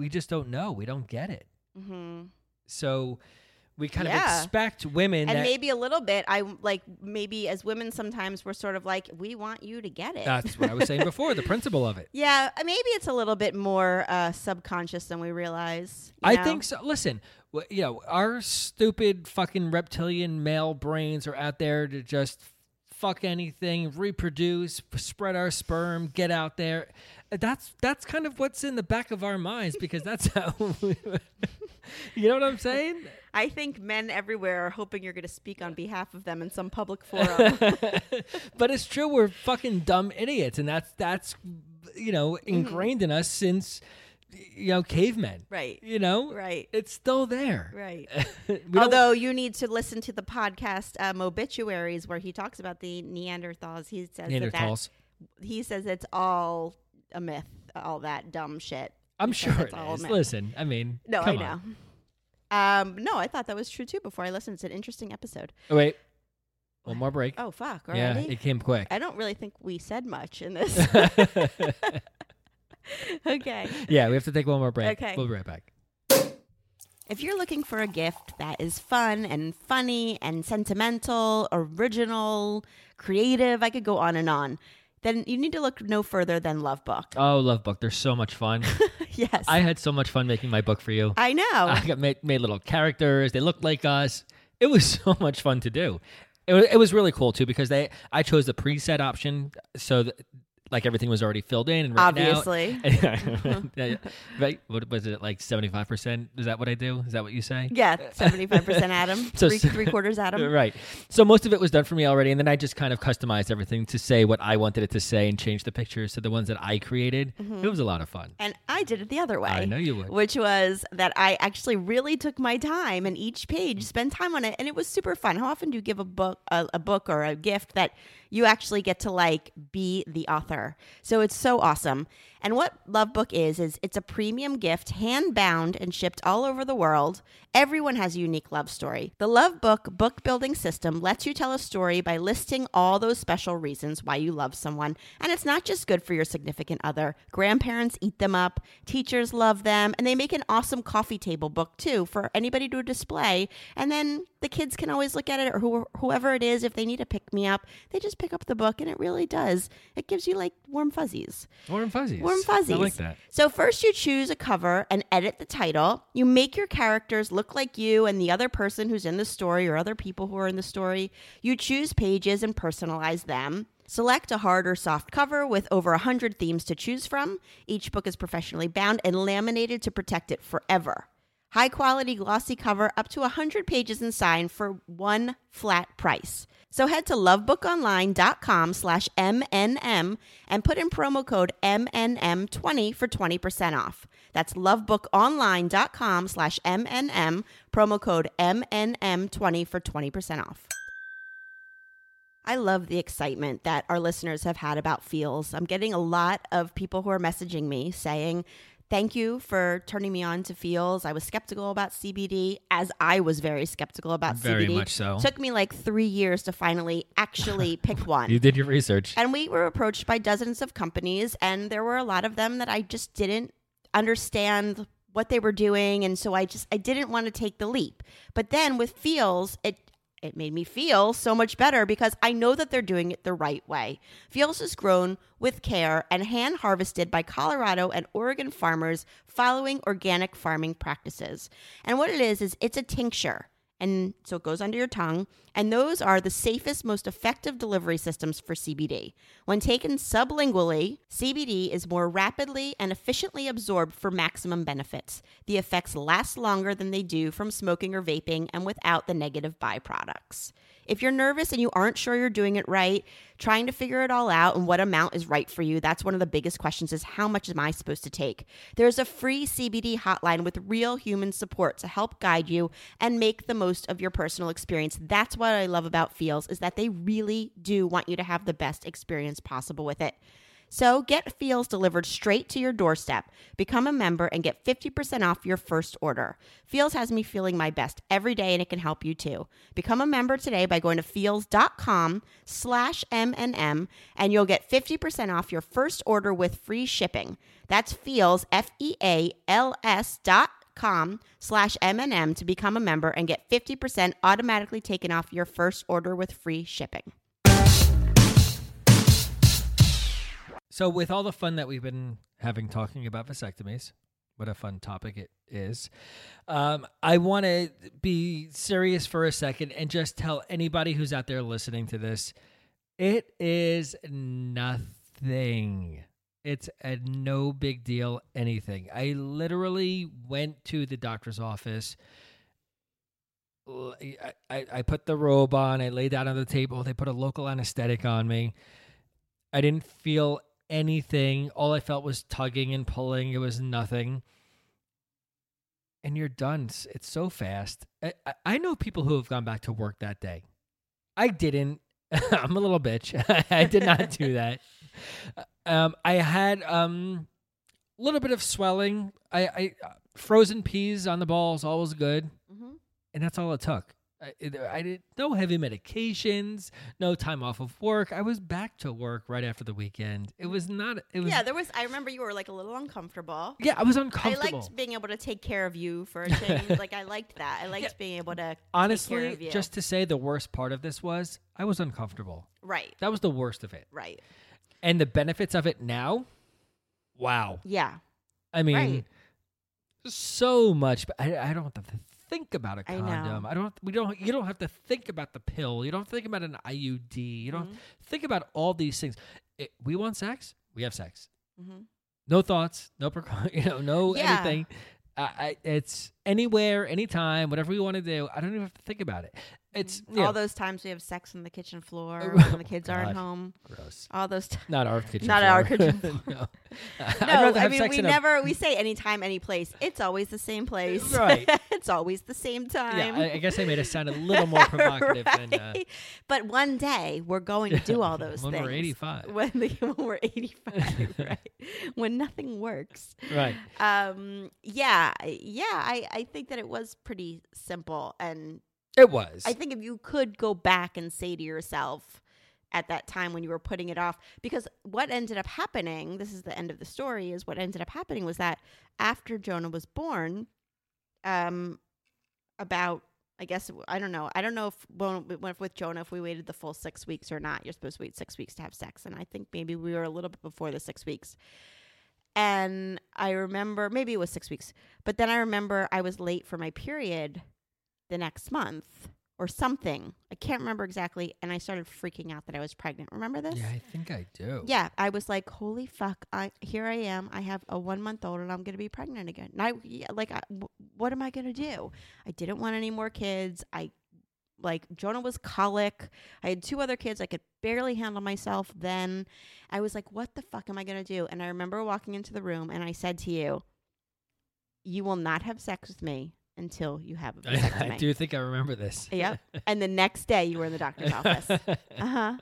We just don't know. We don't get it. hmm So we kind of expect women And that maybe a little bit. I like maybe as women sometimes we're sort of like we want you to get it. that's what I was saying before, the principle of it. yeah, uh, maybe it's a little bit more uh, subconscious than we realize. you I know? think so. Listen, you know, our stupid fucking reptilian male brains are out there to just fuck anything, reproduce, spread our sperm, get out there. That's that's kind of what's in the back of our minds because that's how. You know what I'm saying? I think men everywhere are hoping you're going to speak on behalf of them in some public forum. but it's true. We're fucking dumb idiots, and that's that's you know Mm-hmm. ingrained in us since you know cavemen. right. You know, Right. It's still there. Right. Although you need to listen to the podcast um, obituaries where he talks about the Neanderthals. He says that that he says it's all a myth, all that dumb shit. I'm sure it's it all is. Listen, I mean, No, I know. Um, no, I thought that was true too before I listened. It's an interesting episode. Oh, wait. One more break. Oh fuck! yeah, it came quick. I don't really think we said much in this. okay. yeah, we have to take one more break. Okay. We'll be right back. If you're looking for a gift that is fun and funny and sentimental, original, creative, I could go on and on, then you need to look no further than Love Book. Oh, Love Book. They're so much fun. yes. I had so much fun making my book for you. I know. I got made, made little characters. They looked like us. It was so much fun to do. It was, it was really cool too because they I chose the preset option so that like everything was already filled in and. Obviously. Right? What was it like? Seventy five percent? Is that what I do? Is that what you say? Yeah, 75% Adam, So- three, three quarters Adam. Right. So most of it was done for me already, and then I just kind of customized everything to say what I wanted it to say and change the pictures to the ones that I created. Mm-hmm. It was a lot of fun. And I did it the other way. I know you would. Which was that I actually really took my time and each page spent time on it, and it was super fun. How often do you give a book, a, a book or a gift that you actually get to like be the author? So it's so awesome. And what Love Book is is it's a premium gift, hand bound and shipped all over the world. Everyone has a unique love story. The Love Book book building system lets you tell a story by listing all those special reasons why you love someone. And it's not just good for your significant other. Grandparents eat them up, teachers love them, and they make an awesome coffee table book too for anybody to display. And then the kids can always look at it or who, whoever it is if they need to pick me up, they just pick up the book and it really does. It gives you like warm fuzzies. Warm fuzzies. Warm fuzzies. I like that. So first you choose a cover and edit the title. You make your characters look like you and the other person who's in the story or other people who are in the story. You choose pages and personalize them. Select a hard or soft cover with over 100 themes to choose from. Each book is professionally bound and laminated to protect it forever. High quality glossy cover up to 100 pages inside for one flat price. So head to lovebookonline.com slash MNM and put in promo code MNM20 for 20% off. That's lovebookonline.com slash MNM, promo code MNM20 for 20% off. I love the excitement that our listeners have had about Feals. I'm getting a lot of people who are messaging me saying, Thank you for turning me on to Feals. I was skeptical about CBD, as I was very skeptical about Very CBD. much so. Took me like three years to finally actually pick one. You did your research. And we were approached by dozens of companies, and there were a lot of them that I just didn't understand what they were doing, and so I just I didn't want to take the leap. But then with Feals, it it made me feel so much better because I know that they're doing it the right way. Feals is grown with care and hand harvested by Colorado and Oregon farmers following organic farming practices. And what it is is it's a tincture and so it goes under your tongue. And those are the safest, most effective delivery systems for CBD. When taken sublingually, CBD is more rapidly and efficiently absorbed for maximum benefits. The effects last longer than they do from smoking or vaping and without the negative byproducts. If you're nervous and you aren't sure you're doing it right, trying to figure it all out and what amount is right for you, that's one of the biggest questions is how much am I supposed to take? There's a free CBD hotline with real human support to help guide you and make the most of your personal experience. That's what I love about Feals is that they really do want you to have the best experience possible with it. So get Feals delivered straight to your doorstep. Become a member and get 50% off your first order. Feals has me feeling my best every day and it can help you too. Become a member today by going to feals.com slash MNM and you'll get 50% off your first order with free shipping. That's Feals, F-E-A-L-S dot com slash MNM to become a member and get 50% automatically taken off your first order with free shipping. So, with all the fun that we've been having talking about vasectomies, what a fun topic it is, um, I want to be serious for a second and just tell anybody who's out there listening to this it is nothing. It's a no big deal anything. I literally went to the doctor's office. I I put the robe on. I lay down on the table. They put a local anesthetic on me. I didn't feel anything. All I felt was tugging and pulling. It was nothing. And you're done. It's, so fast. I, I- I know people who have gone back to work that day. I didn't. I'm a little bitch. I did not do that. Um, I had um, a little bit of swelling. I, I frozen peas on the balls, always good, Mm-hmm. and that's all it took. I, it- I did no heavy medications, no time off of work. I was back to work right after the weekend. It was not. It was Yeah, there was. I remember you were like a little uncomfortable. yeah. I was uncomfortable. I liked being able to take care of you for a change. like I liked that. I liked Yeah. being able to take care Honestly, of you. just to say, the worst part of this was I was uncomfortable. right, That was the worst of it. right. And the benefits of it now, wow. Yeah, I mean, Right. so much. But I, I don't have to think about a condom. I, don't. We don't. You don't have to think about the pill. You don't think about an IUD. You don't Mhm. think about all these things. It, we want sex. We have sex. Mhm. No thoughts. No You know. No Yeah. anything. I, I, it's anywhere, anytime, whatever we want to do. I don't even have to think about it. It's you all know, those times we have sex on the kitchen floor Oh, when the kids aren't home. gross. All those times. Not our kitchen. Not our kitchen floor. no. No, I mean we in a- never we say anytime, any place. It's always the same place. Right. it's always the same time. Yeah, I, I guess I made it sound a little more provocative than. Uh, Right? But one day we're going to do all those when things. we're 85. When, the, when we're 85, right? When nothing works. Right. Um, yeah, yeah, I, I think that it was pretty simple. And It was. I think if you could go back and say to yourself at that time when you were putting it off, because what ended up happening, this is the end of the story, is what ended up happening was that after Jonah was born, um, about I guess I don't know. I don't know if when with Jonah if we waited the full six weeks or not. You're supposed to wait six weeks to have sex, and I think maybe we were a little bit before the six weeks. And I remember maybe it was six weeks, but then I remember I was late for my period the next month or something. I can't remember exactly. And I started freaking out that I was pregnant. Remember this? Yeah, I think I do. Yeah, I was like, "Holy fuck! I here I am. I have a one month old, and I'm gonna be pregnant again." And I yeah, like, I, w- what am I gonna do? I didn't want any more kids. I like Jonah was colic. I had two other kids. I could barely handle myself. Then I was like, "What the fuck am I gonna do?" And I remember walking into the room, and I said to you, "You will not have sex with me until you have a vasectomy." I do think I remember this. Yep. and the next day, you were in the doctor's office. Uh huh.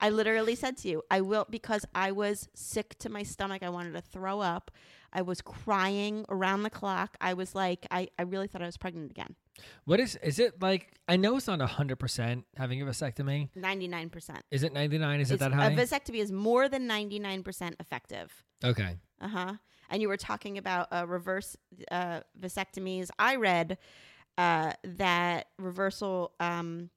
I literally said to you, I will, because I was sick to my stomach. I wanted to throw up. I was crying around the clock. I was like, I, I really thought I was pregnant again. What is is it like? I know it's not hundred percent having a vasectomy. 99%. Is it ninety nine? Is it that high? A vasectomy is more than 99% effective. okay. Uh huh. And you were talking about uh, reverse uh, vasectomies. I read uh, that reversal um,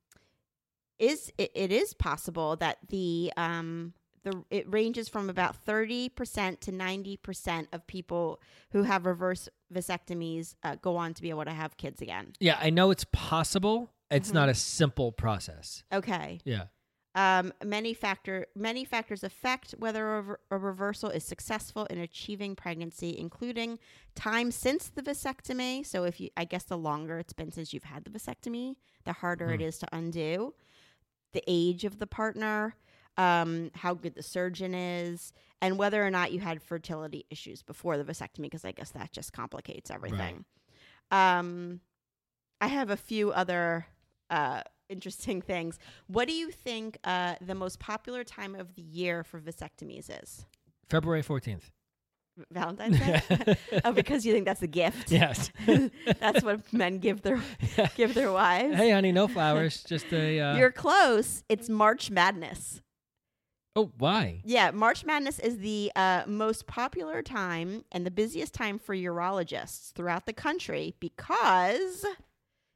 is it, it is possible that the um, the it ranges from about thirty percent to ninety percent of people who have reverse vasectomies uh, go on to be able to have kids again. Yeah, I know it's possible. It's Mhm. not a simple process. Okay. Yeah. Um, many factor many factors affect whether a, rever- a reversal is successful in achieving pregnancy, including time since the vasectomy. So, if you, I guess, the longer it's been since you've had the vasectomy, the harder it Hmm. is to undo. The age of the partner, um, how good the surgeon is, and whether or not you had fertility issues before the vasectomy, because I guess that just complicates everything. Um, I have a few other uh, interesting things. What do you think uh, the most popular time of the year for vasectomies is? February fourteenth. Valentine's Day? oh, because you think that's a gift. yes. that's what men give their give their wives. hey, honey, no flowers. Just a. Uh, You're close. It's March Madness. oh, why? Yeah, March Madness is the uh, most popular time and the busiest time for urologists throughout the country because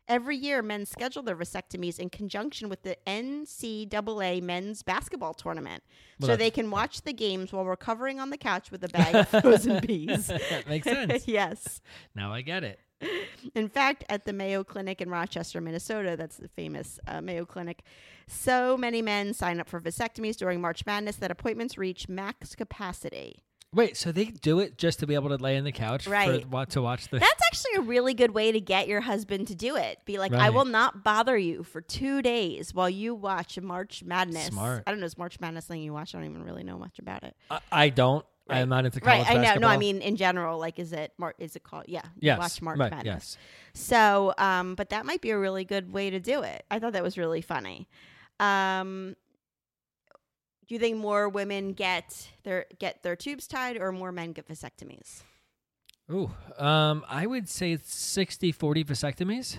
every year men schedule their vasectomies in conjunction with the NCAA men's basketball tournament. Well, so they can watch the games while recovering on the couch with a bag of frozen peas. that makes sense. yes. Now I get it. In fact, at the Mayo Clinic in Rochester, Minnesota, that's the famous uh, Mayo Clinic, so many men sign up for vasectomies during March Madness that appointments reach max capacity. Wait, so they do it just to be able to lay in the couch Right. for to watch the That's actually a really good way to get your husband to do it. Be like, I will not bother you for two days while you watch March Madness. Smart. I don't know, is March Madness thing you watch? I don't even really know much about it. I, I don't. Right. I'm not into college Right, I know. basketball. No, I mean in general. Like, is it Mar- Is it called? Yeah, yes. watch March right, Madness. Yes. So, um, but that might be a really good way to do it. I thought that was really funny. Um, do you think more women get their get their tubes tied, or more men get vasectomies? Ooh, um, I would say it's 60 40 vasectomies.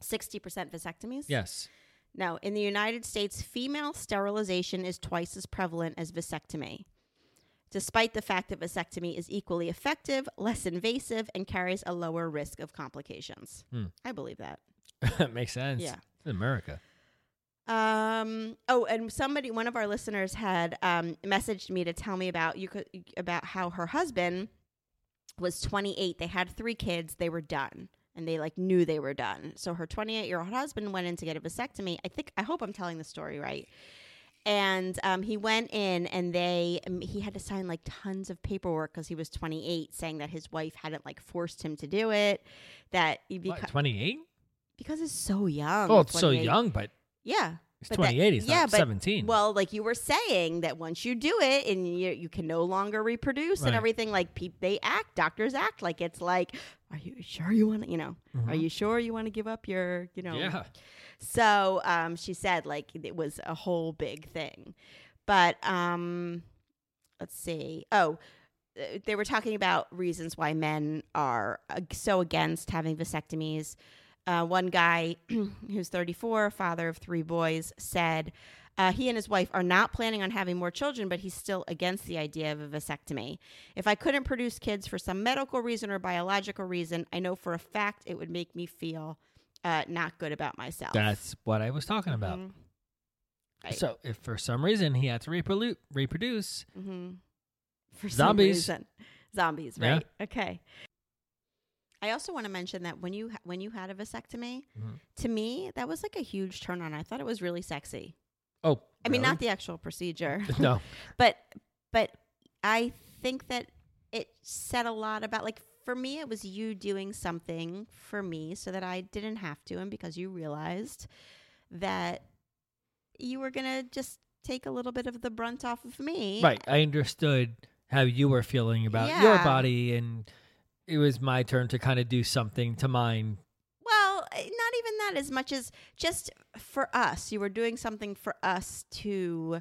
Sixty percent vasectomies. Yes. No, in the United States, female sterilization is twice as prevalent as vasectomy. Despite the fact that vasectomy is equally effective, less invasive, and carries a lower risk of complications. Hmm. I believe that. That makes sense. Yeah. America. Um. Oh, and somebody, one of our listeners, had um, messaged me to tell me about you could about how her husband was 28. They had three kids. They were done, and they like knew they were done. So her 28 year old husband went in to get a vasectomy. I think I hope I'm telling the story right. And um, he went in, and they um, he had to sign like tons of paperwork because he was 28, saying that his wife hadn't like forced him to do it. That he What, beca- 28? because he's so young. oh, it's so young, but Yeah. It's But that- 28. he's yeah, not but- 17. Well, like you were saying that once you do it and you you can no longer reproduce Right. and everything, like pe- they act, doctors act like it's like, are you sure you want to, you know, are Mhm. you sure you want to give up your, you know? Yeah. So um, she said like it was a whole big thing, but um, let's see. Oh. uh, They were talking about reasons why men are uh, so against having vasectomies. Uh, one guy who's 34, father of three boys, said uh, he and his wife are not planning on having more children, but he's still against the idea of a vasectomy. If I couldn't produce kids for some medical reason or biological reason, I know for a fact it would make me feel uh, not good about myself. That's what I was talking about. Mhm. Right. So, if for some reason he had to reprodu- reproduce, hmm For Zombies. Some reason. Zombies, Yeah. right? Okay. I also want to mention that when you ha- when you had a vasectomy, Mhm. to me that was like a huge turn on. I thought it was really sexy. Oh, I mean, not the actual procedure, no. but but I think that it said a lot about like for me it was you doing something for me so that I didn't have to and because you realized that you were going to just take a little bit of the brunt off of me. Right. I understood how you were feeling about your body, and it was my turn to kind of do something to mine. Well, eh, not even that as much as just for us. You were doing something for us to,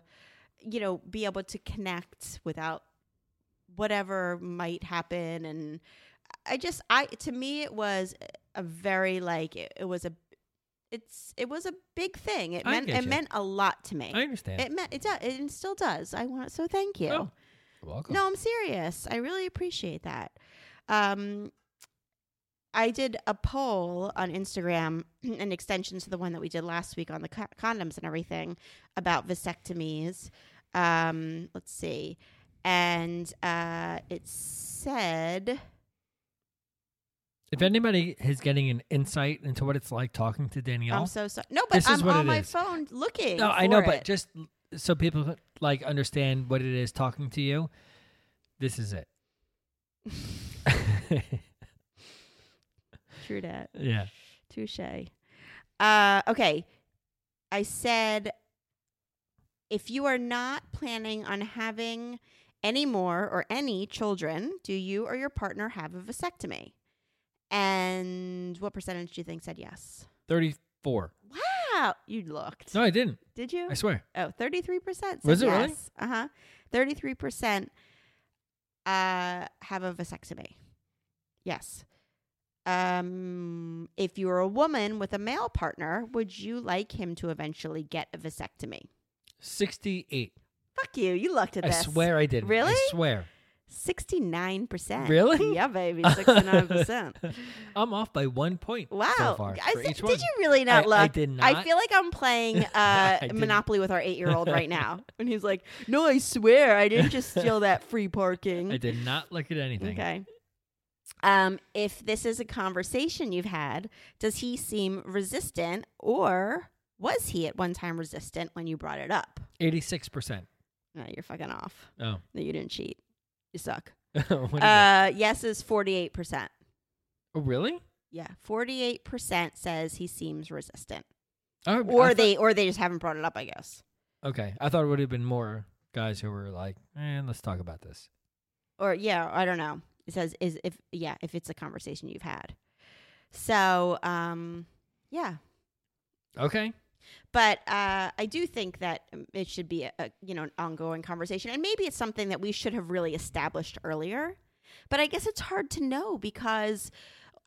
you know, be able to connect without whatever might happen. And I just, I, to me, it was a very like, it, it was a, it's, it was a big thing. It I meant, it you. meant a lot to me. I understand. it meant, it does, it still does. I want, so thank you. Oh, You're welcome. No, I'm serious. I really appreciate that. Um, I did a poll on Instagram, an extension to the one that we did last week on the co- condoms and everything about vasectomies. Um, let's see. And uh, it said, If anybody is getting an insight into what it's like talking to Danielle, I'm so sorry. No, but This I'm on my is. phone looking. no, I know, for but just so people like understand what it is talking to you, this is it. True that. yeah. Touche. Uh, okay. I said if you are not planning on having any more or any children, do you or your partner have a vasectomy? And what percentage do you think said yes? 34. Wow. You looked. No, I didn't. Did you? I swear. Oh, 33% said Was it really? Uh-huh. 33% uh have a vasectomy. Yes. Um if you're a woman with a male partner, would you like him to eventually get a vasectomy? 68. Fuck you. You looked at I this. swear I didn't. Really? I swear. 69%. Really? Yeah, baby. 69%. I'm off by one point Wow. so far I did one. you really not I- look? I did not. I feel like I'm playing uh, Monopoly with our eight year old right now. And he's like, No, I swear I didn't just steal that free parking. I did not look at anything. Okay. Um, if this is a conversation you've had, does he seem resistant or was he at one time resistant when you brought it up? 86%. No, you're fucking off. Oh. No, you didn't cheat. You suck. Uh, yes is 48%. Oh, really? Yeah, 48% says he seems resistant. Oh, Or thought- they or they just haven't brought it up, I guess. Okay. I thought it would have been more guys who were like, eh, let's talk about this. or yeah, I don't know. It says is if yeah, if it's a conversation you've had. So, um yeah. Okay. But uh I do think that it should be a, a you know, an ongoing conversation and maybe it's something that we should have really established earlier. But I guess it's hard to know because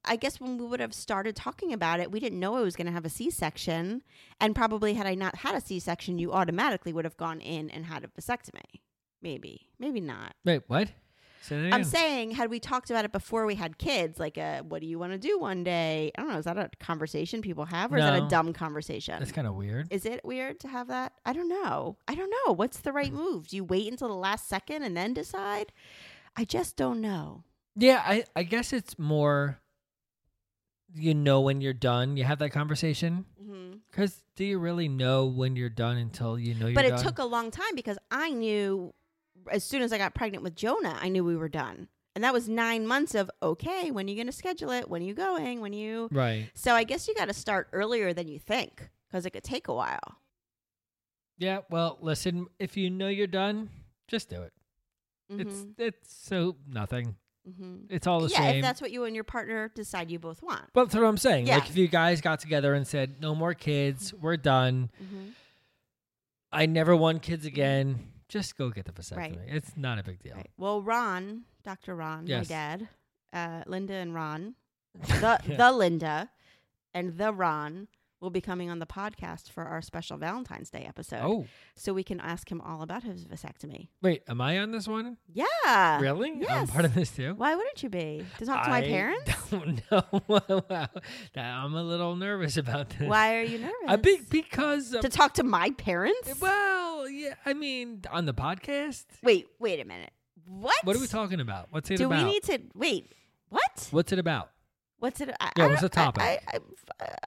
I guess when we would have started talking about it, we didn't know I was going to have a C-section, and probably had I not had a C-section, you automatically would have gone in and had a vasectomy. Maybe, maybe not. Wait, what? Say I'm saying, had we talked about it before we had kids, like, uh, what do you want to do one day? I don't know. Is that a conversation people have, or is that a dumb conversation? That's kind of weird. is it weird to have that? I don't know. I don't know. What's the right move? Do you wait until the last second and then decide? I just don't know. Yeah, I, I guess it's more you know when you're done. You have that conversation. Mm-hmm. Because do you really know when you're done until you know you're But it done? took a long time because I knew as soon as I got pregnant with Jonah, I knew we were done. And that was nine months of, okay, when are you going to schedule it? When are you going? When are you. Right. So I guess you got to start earlier than you think because it could take a while. Yeah, well, listen, if you know you're done, just do it. It's Mhm. it's so nothing. Mhm. It's all the yeah, same. if that's what you and your partner decide you both want. But that's what I'm saying. Yeah. Like if you guys got together and said, No more kids, we're done. Mhm. I never want kids again. Just go get the vasectomy. Right. It's not a big deal. Right. Well, Ron, Dr. Ron, Yes. my dad, uh, Linda and Ron, the Yeah. the Linda, and the Ron will be coming on the podcast for our special Valentine's Day episode. Oh, so we can ask him all about his vasectomy. wait, am I on this one? Yeah. really? I'm yes. part of this too. Why wouldn't you be? To talk to my I parents? Don't know. Wow. I'm a little nervous about this. Why are you nervous? I think because of, to talk to my parents? well, yeah. I mean, on the podcast. Wait, wait a minute. What? What are we talking about? What's it Do about? we need to wait? What? What's it about? What's it? I, Yeah, I what's the topic? I, I,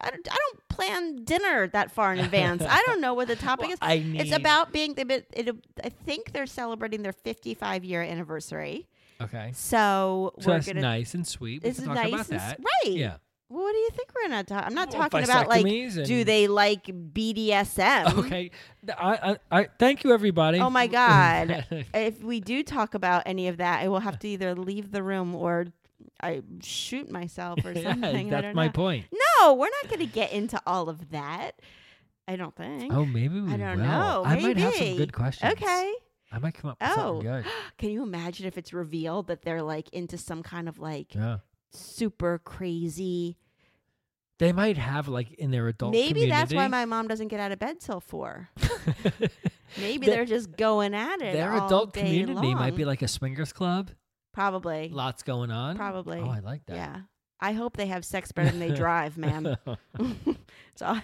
I, don't, I don't plan dinner that far in advance. I don't know what the topic Well, is. I It's about being. Bit- it, I think they're celebrating their 55 year anniversary. Okay. So, So we're that's gonna. nice and sweet. We can talk nice about that. right. Yeah. Well, what do you think we're gonna talk? I'm not Well, talking about like. Do they like BDSM? Okay. I, I, I thank you everybody. Oh my God. if we do talk about any of that, I will have to either leave the room or I shoot myself or something. That's my know. point. No, we're not going to get into all of that. I don't think. Oh, maybe we I don't will. know. I might have some good questions. Okay. I might come up with Oh, something good. can you imagine if it's revealed that they're like into some kind of like Yeah. super crazy? They might have like in their adult Maybe that's why my mom doesn't get out of bed till four. Maybe they're just going at it. their adult community might be like a swingers club. Probably. Lots going on. Probably. Oh, I like that. Yeah. I hope they have sex better than they drive, man. so I,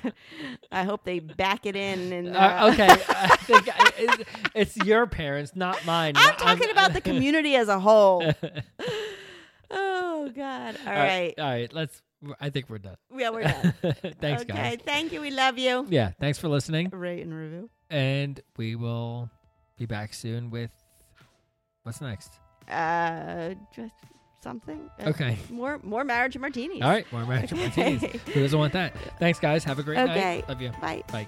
I hope they back it in. And uh, Uh, okay, I think I, it's, it's your parents, not mine. I'm talking about the community as a whole. oh God! All All right. all right. Let's. I think we're done. Yeah, we're done. Thanks, okay. guys. Thank you. We love you. Yeah, thanks for listening, Rate and review. and we will be back soon with what's next. Uh, just something. Uh, Okay. More more marriage and martinis. All right, more marriage and martinis. Who doesn't want that? Thanks, guys. Have a great Okay. night. Love you. Bye. Bye.